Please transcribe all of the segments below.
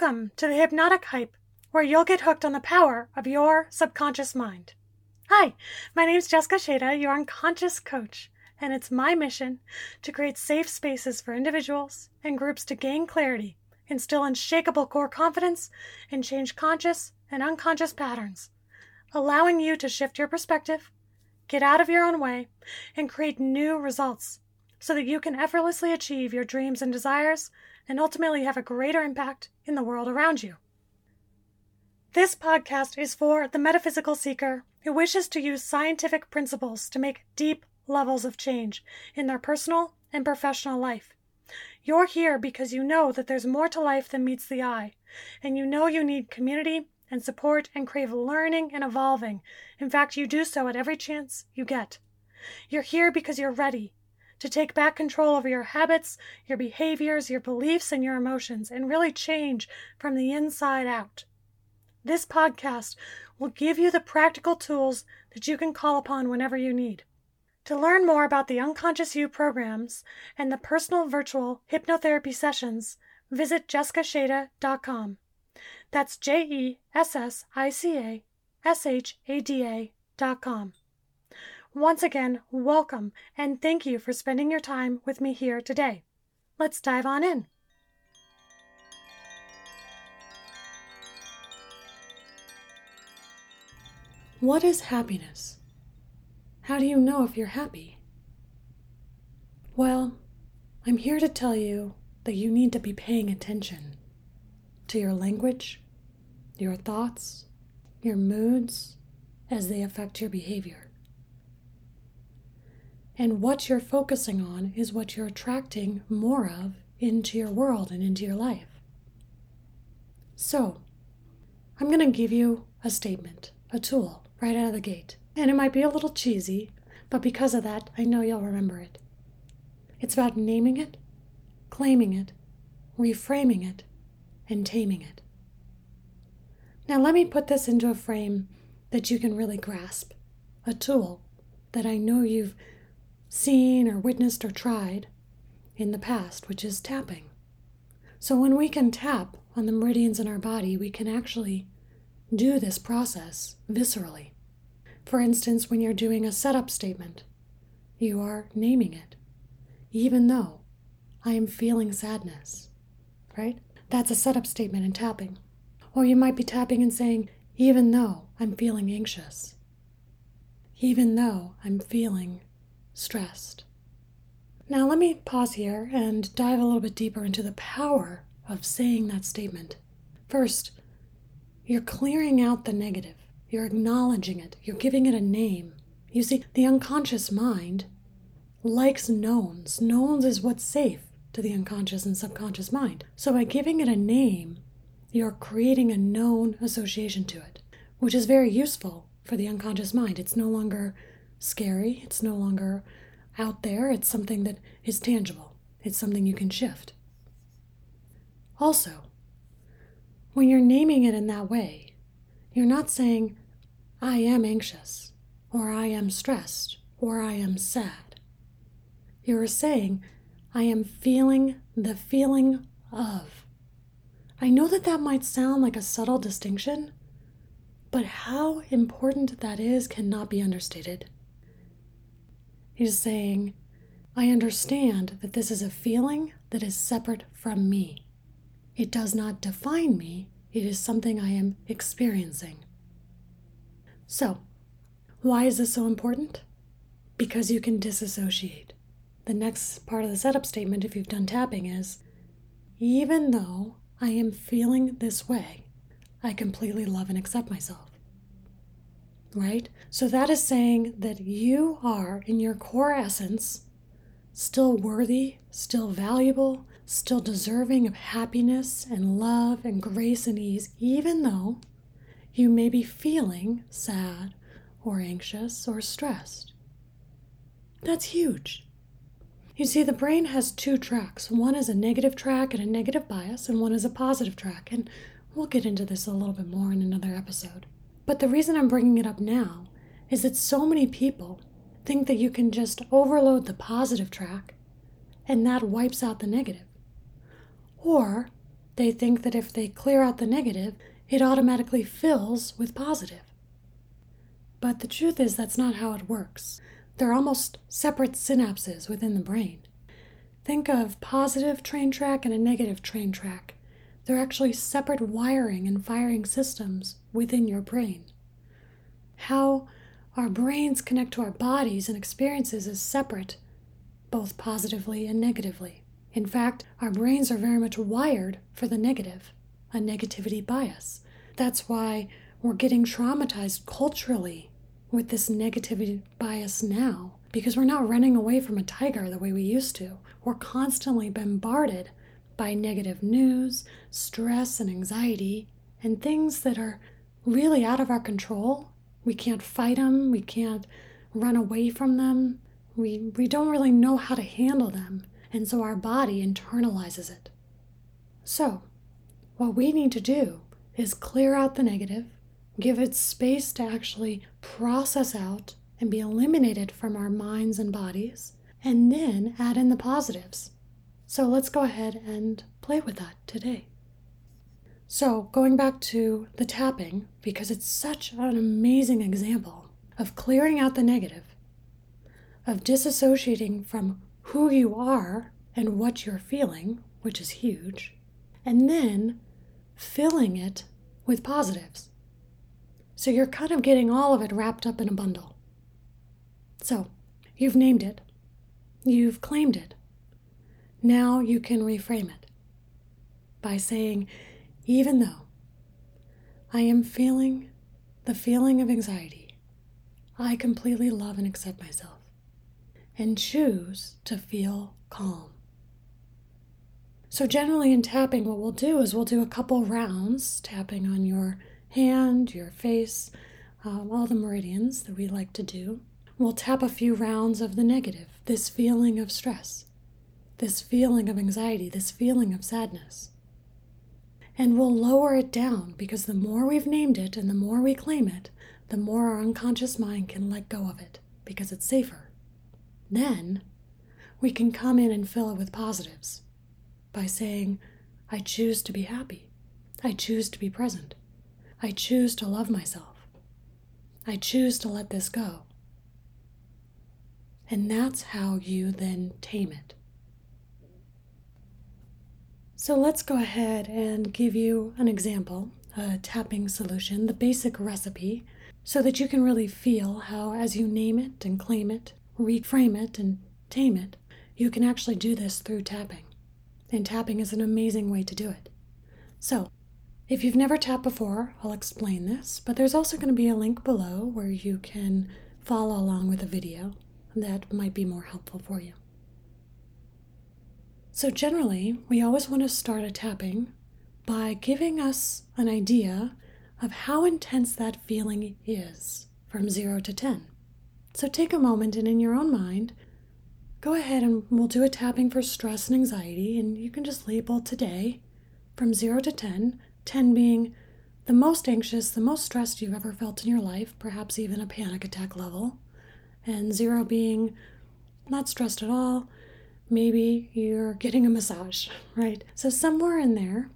Welcome to the Hypnotic Hype, where you'll get hooked on the power of your subconscious mind. Hi, my name is Jessica Shada, your unconscious coach, and it's my mission to create safe spaces for individuals and groups to gain clarity, instill unshakable core confidence, and change conscious and unconscious patterns, allowing you to shift your perspective, get out of your own way, and create new results so that you can effortlessly achieve your dreams and desires and ultimately have a greater impact in the world around you. This podcast is for the metaphysical seeker who wishes to use scientific principles to make deep levels of change in their personal and professional life. You're here because you know that there's more to life than meets the eye, and you know you need community and support and crave learning and evolving. In fact, you do so at every chance you get. You're here because you're ready to take back control over your habits, your behaviors, your beliefs, and your emotions, and really change from the inside out. This podcast will give you the practical tools that you can call upon whenever you need. To learn more about the UnconsciousU programs and the personal virtual hypnotherapy sessions, visit jessicashada.com. That's J E S S I C A S H A D A.com. Once again, welcome and thank you for spending your time with me here today. Let's dive on in. What is happiness? How do you know if you're happy? Well, I'm here to tell you that you need to be paying attention to your language, your thoughts, your moods as they affect your behavior. And what you're focusing on is what you're attracting more of into your world and into your life. So, I'm going to give you a statement, a tool, right out of the gate. And it might be a little cheesy, but because of that, I know you'll remember it. It's about naming it, claiming it, reframing it, and taming it. Now, let me put this into a frame that you can really grasp a tool that I know you've seen or witnessed or tried in the past, which is tapping. So when we can tap on the meridians in our body, we can actually do this process viscerally. For instance, when you're doing a setup statement, you are naming it, even though I am feeling sadness, right? That's a setup statement in tapping. Or you might be tapping and saying, even though I'm feeling anxious, even though I'm feeling stressed. Now, let me pause here and dive a little bit deeper into the power of saying that statement. First, you're clearing out the negative, you're acknowledging it, you're giving it a name. You see, the unconscious mind likes knowns. Knowns is what's safe to the unconscious and subconscious mind. So, by giving it a name, you're creating a known association to it, which is very useful for the unconscious mind. It's no longer scary. It's no longer out there. It's something that is tangible. It's something you can shift. Also, when you're naming it in that way, you're not saying, I am anxious, or I am stressed, or I am sad. You're saying, I am feeling the feeling of. I know that that might sound like a subtle distinction, but how important that is cannot be understated. He's saying, I understand that this is a feeling that is separate from me. It does not define me, it is something I am experiencing. So, why is this so important? Because you can disassociate. The next part of the setup statement, if you've done tapping, is even though I am feeling this way, I completely love and accept myself right? So that is saying that you are, in your core essence, still worthy, still valuable, still deserving of happiness and love and grace and ease, even though you may be feeling sad or anxious or stressed. That's huge. You see, the brain has two tracks. One is a negative track and a negative bias, and one is a positive track. And we'll get into this a little bit more in another episode. But the reason I'm bringing it up now is that so many people think that you can just overload the positive track and that wipes out the negative. Or They think that if they clear out the negative, it automatically fills with positive. But the truth is, that's not how it works. They're almost separate synapses within the brain. Think of positive train track and a negative train track. They're actually separate wiring and firing systems within your brain. How our brains connect to our bodies and experiences is separate, both positively and negatively. In fact, our brains are very much wired for the negative, a negativity bias. That's why we're getting traumatized culturally with this negativity bias now because we're not running away from a tiger the way we used to. We're constantly bombarded by negative news, stress, and anxiety, and things that are really out of our control. We can't fight them, we can't run away from them, we, we don't really know how to handle them, and so our body internalizes it. So, what we need to do is clear out the negative, give it space to actually process out and be eliminated from our minds and bodies, and then add in the positives. So let's go ahead and play with that today. So, going back to the tapping, because it's such an amazing example of clearing out the negative, of disassociating from who you are and what you're feeling, which is huge, and then filling it with positives. So you're kind of getting all of it wrapped up in a bundle. So you've named it, you've claimed it. Now you can reframe it by saying, even though I am feeling the feeling of anxiety, I completely love and accept myself and choose to feel calm. So, generally, in tapping, what we'll do is we'll do a couple rounds, tapping on your hand, your face, um, all the meridians that we like to do. We'll tap a few rounds of the negative, this feeling of stress, this feeling of anxiety, this feeling of sadness. And we'll lower it down because the more we've named it and the more we claim it, the more our unconscious mind can let go of it because it's safer. Then we can come in and fill it with positives by saying, I choose to be happy. I choose to be present. I choose to love myself. I choose to let this go. And that's how you then tame it. So let's go ahead and give you an example, a tapping solution, the basic recipe, so that you can really feel how, as you name it and claim it, reframe it and tame it, you can actually do this through tapping and tapping is an amazing way to do it. So, if you've never tapped before, I'll explain this, but there's also going to be a link below where you can follow along with a video that might be more helpful for you. So, generally, we always want to start a tapping by giving us an idea of how intense that feeling is from 0 to 10. So, take a moment and in your own mind, go ahead and we'll do a tapping for stress and anxiety, and you can just label today from 0 to 10, 10 being the most anxious, the most stressed you've ever felt in your life, perhaps even a panic attack level, and 0 being not stressed at all. Maybe you're getting a massage, right? So, somewhere in there,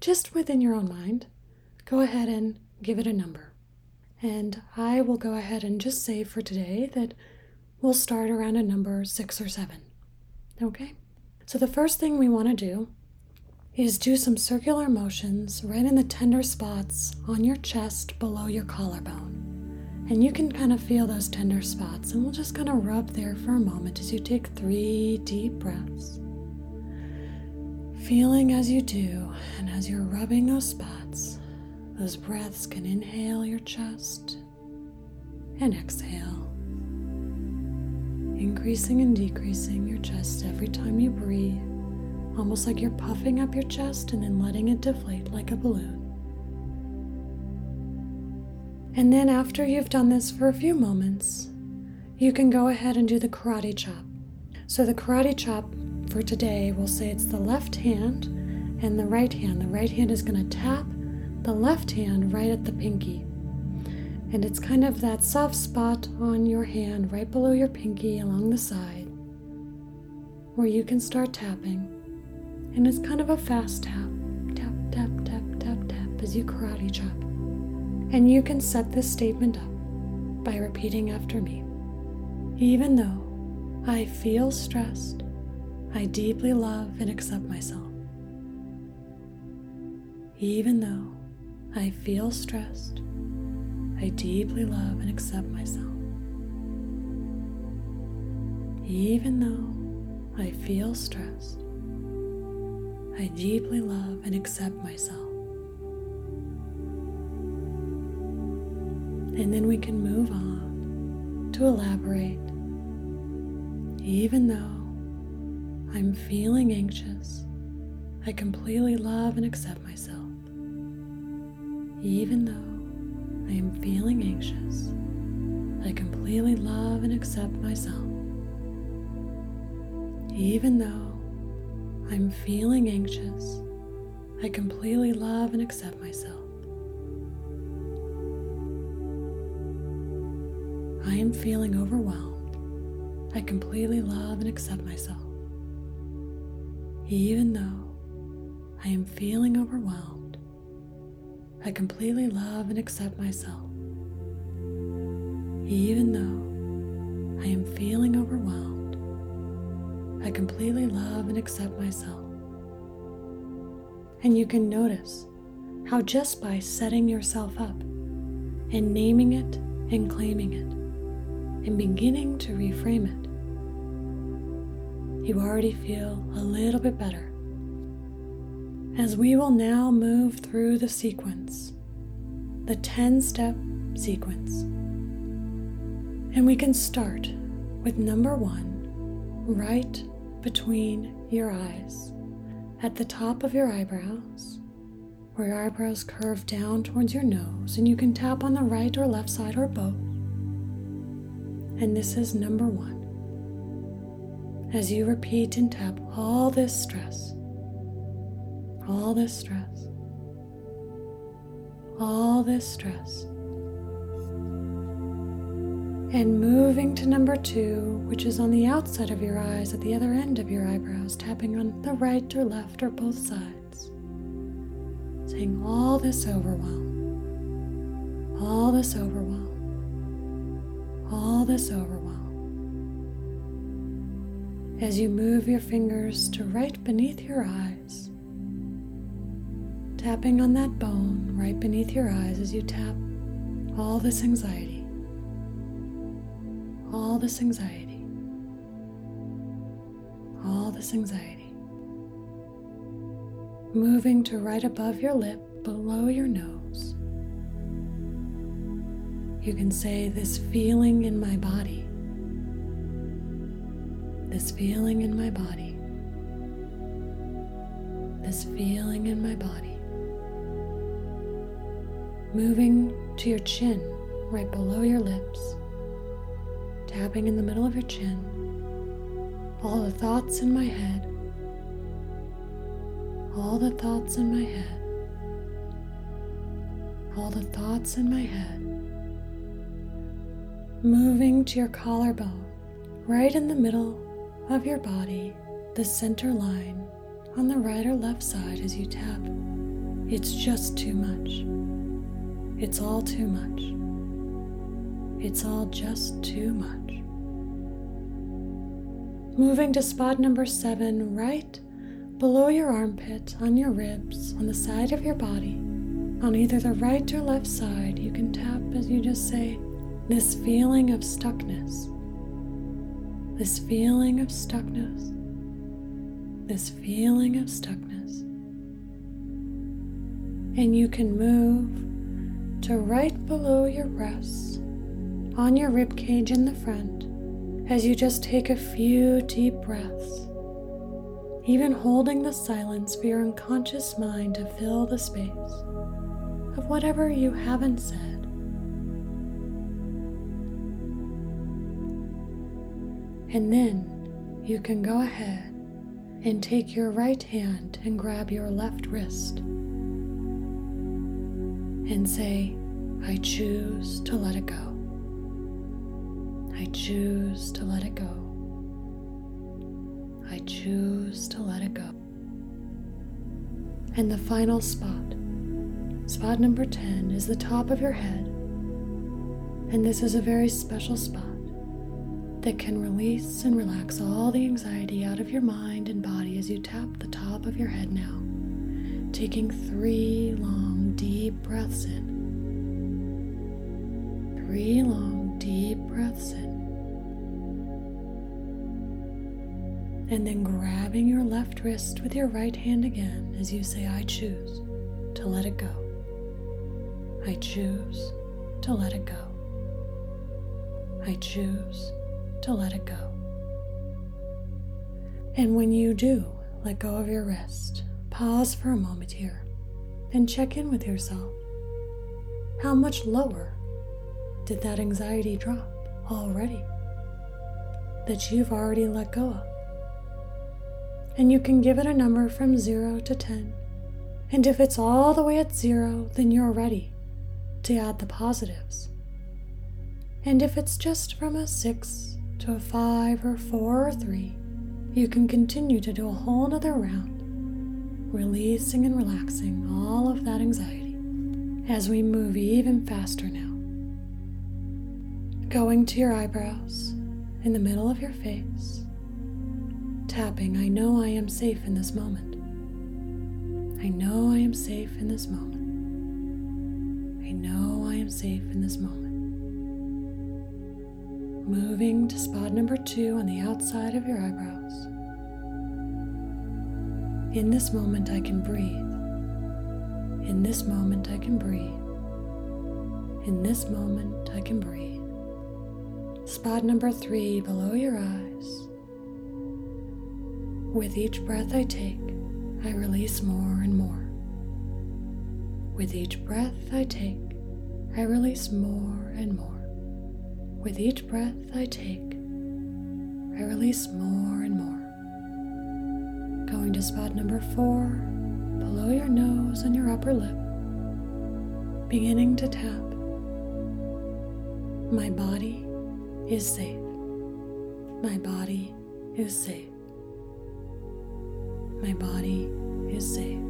just within your own mind, go ahead and give it a number. And I will go ahead and just say for today that we'll start around a number six or seven. Okay? So the first thing we want to do is do some circular motions right in the tender spots on your chest below your collarbone. And you can kind of feel those tender spots, and we'll just kind of rub there for a moment as you take three deep breaths. Feeling as you do, and as you're rubbing those spots, those breaths can inhale your chest and exhale increasing and decreasing your chest every time you breathe, almost like you're puffing up your chest and then letting it deflate like a balloon. And then, after you've done this for a few moments, you can go ahead and do the karate chop. So, the karate chop for today, we'll say it's the left hand and the right hand. The right hand is going to tap the left hand right at the pinky. And it's kind of that soft spot on your hand right below your pinky along the side where you can start tapping. And it's kind of a fast tap. Tap, tap, tap, tap, tap as you karate chop. And you can set this statement up by repeating after me. Even though I feel stressed, I deeply love and accept myself. Even though I feel stressed, I deeply love and accept myself. Even though I feel stressed, I deeply love and accept myself. And then we can move on to elaborate. Even though I'm feeling anxious, I completely love and accept myself. Even though I am feeling anxious, I completely love and accept myself. Even though I'm feeling anxious, I completely love and accept myself. I am feeling overwhelmed. I completely love and accept myself. Even though I am feeling overwhelmed, I completely love and accept myself. Even though I am feeling overwhelmed, I completely love and accept myself. And you can notice how just by setting yourself up and naming it and claiming it and beginning to reframe it, you already feel a little bit better as we will now move through the sequence, the 10 step sequence. And we can start with number one, right between your eyes, at the top of your eyebrows, where your eyebrows curve down towards your nose, and you can tap on the right or left side or both. And this is number one. As you repeat and tap all this stress, all this stress, all this stress. And moving to number two, which is on the outside of your eyes at the other end of your eyebrows, tapping on the right or left or both sides. Saying all this overwhelm, all this overwhelm, all this overwhelm. As you move your fingers to right beneath your eyes, tapping on that bone right beneath your eyes as you tap all this anxiety, all this anxiety, all this anxiety. Moving to right above your lip, below your nose. You can say, This feeling in my body. This feeling in my body. This feeling in my body. Moving to your chin, right below your lips, tapping in the middle of your chin, all the thoughts in my head, all the thoughts in my head, all the thoughts in my head, moving to your collarbone, right in the middle of your body, the center line on the right or left side as you tap. It's just too much. It's all too much. It's all just too much. Moving to spot number seven, right below your armpit, on your ribs, on the side of your body, on either the right or left side, you can tap as you just say, this feeling of stuckness. This feeling of stuckness. This feeling of stuckness. And you can move to right below your breasts, on your rib cage in the front, as you just take a few deep breaths, even holding the silence for your unconscious mind to fill the space of whatever you haven't said. And then you can go ahead and take your right hand and grab your left wrist and say, I choose to let it go. I choose to let it go. I choose to let it go. And the final spot, spot number 10, is the top of your head. And this is a very special spot that can release and relax all the anxiety out of your mind and body as you tap the top of your head now, taking three long, deep breaths in. Three long, deep breaths in. And then grabbing your left wrist with your right hand again as you say, I choose to let it go. I choose to let it go. I choose to let it go. And when you do let go of your wrist, pause for a moment here and check in with yourself. How much lower did that anxiety drop already that you've already let go of? And you can give it a number from 0 to 10. And if it's all the way at 0, then you're ready to add the positives. And if it's just from a 6 a five or four or three, you can continue to do a whole nother round, releasing and relaxing all of that anxiety as we move even faster now. Going to your eyebrows in the middle of your face, tapping, I know I am safe in this moment. I know I am safe in this moment. I know I am safe in this moment. Moving to spot number two on the outside of your eyebrows. In this moment, I can breathe. In this moment, I can breathe. In this moment, I can breathe. Spot number three below your eyes. With each breath I take, I release more and more. With each breath I take, I release more and more. With each breath I take, I release more and more. Going to spot number four, below your nose and your upper lip, beginning to tap. My body is safe. My body is safe. My body is safe.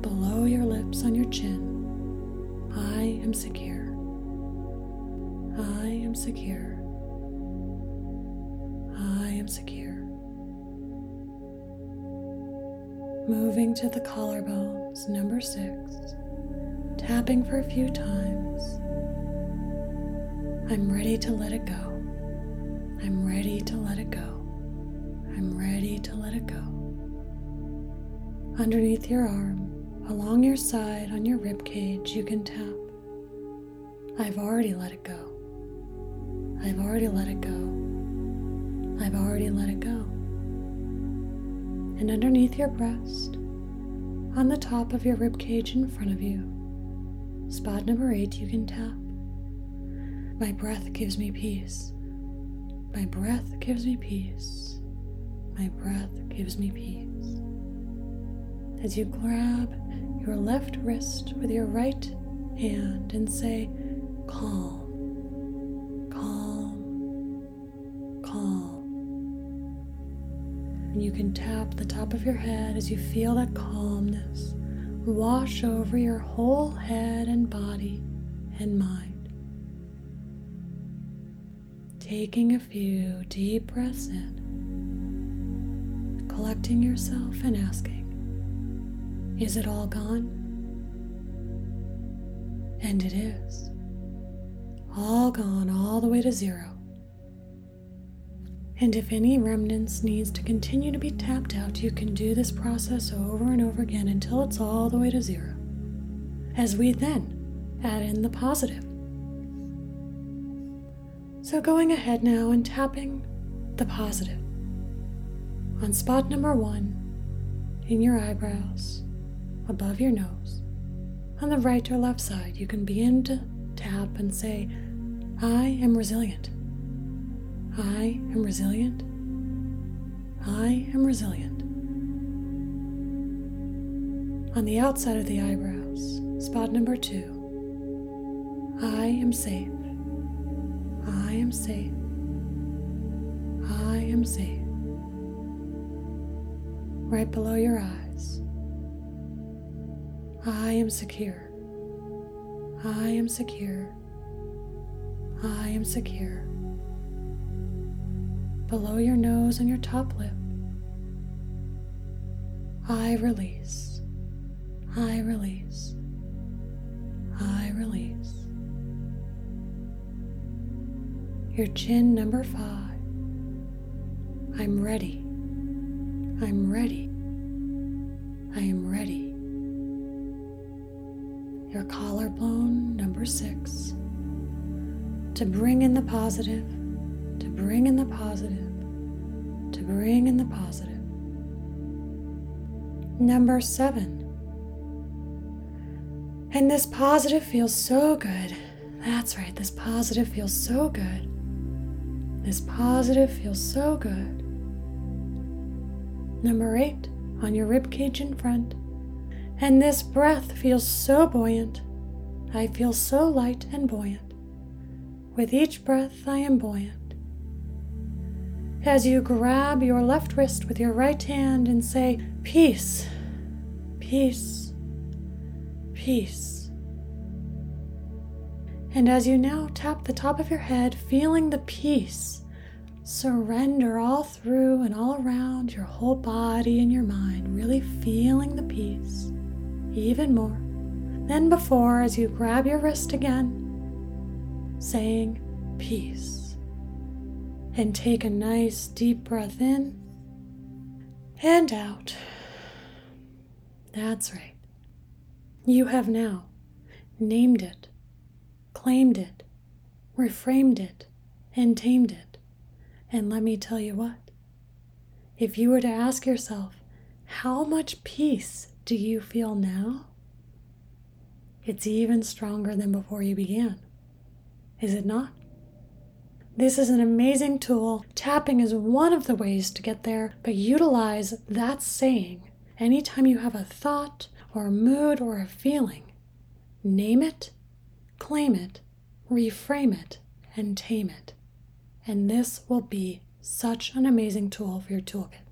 Below your lips on your chin, I am secure. I am secure. I am secure. Moving to the collarbones, number six, tapping for a few times. I'm ready to let it go. I'm ready to let it go. I'm ready to let it go. Underneath your arm, along your side, on your rib cage, you can tap. I've already let it go. I've already let it go. I've already let it go. And underneath your breast, on the top of your rib cage in front of you, spot number eight, you can tap. My breath gives me peace. My breath gives me peace. My breath gives me peace. As you grab your left wrist with your right hand and say, calm and you can tap the top of your head as you feel that calmness wash over your whole head and body and mind. Taking a few deep breaths in, collecting yourself and asking, Is it all gone? And it is. All gone all the way to zero and if any remnants needs to continue to be tapped out, you can do this process over and over again until it's all the way to zero. As we then add in the positive. So going ahead now and tapping the positive on spot number one in your eyebrows, above your nose. On the right or left side, you can begin to tap and say, I am resilient. I am resilient. I am resilient. On the outside of the eyebrows, spot number two. I am safe. I am safe. I am safe. right below your eyes. I am secure. I am secure. I am secure. Below your nose and your top lip. I release. I release. I release. Your chin, number five. I'm ready. I'm ready. I am ready. Your collarbone, number six. To bring in the positive, to bring in the positive, to bring in the positive. Number seven. And this positive feels so good. That's right, this positive feels so good. This positive feels so good. Number eight, on your ribcage in front. And this breath feels so buoyant. I feel so light and buoyant. With each breath, I am buoyant. As you grab your left wrist with your right hand and say, Peace, peace, peace. And as you now tap the top of your head, feeling the peace, surrender all through and all around your whole body and your mind, really feeling the peace even more than before as you grab your wrist again, saying peace. And take a nice deep breath in and out. That's right. You have now named it, claimed it, reframed it, and tamed it. And let me tell you what if you were to ask yourself, how much peace do you feel now? It's even stronger than before you began. Is it not? This is an amazing tool. Tapping is one of the ways to get there, but utilize that saying anytime you have a thought or a mood or a feeling. Name it, claim it, reframe it, and tame it. And this will be such an amazing tool for your toolkit.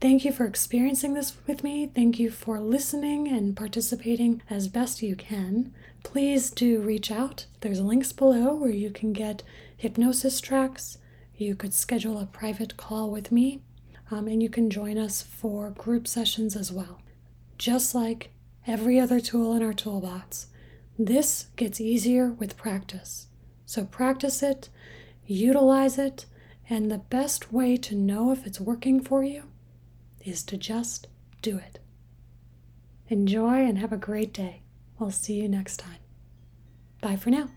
Thank you for experiencing this with me. Thank you for listening and participating as best you can. Please do reach out. There's links below where you can get hypnosis tracks. You could schedule a private call with me, um, and you can join us for group sessions as well. Just like every other tool in our toolbox, this gets easier with practice. So practice it, utilize it, and the best way to know if it's working for you is to just do it. Enjoy and have a great day. We'll see you next time. Bye for now.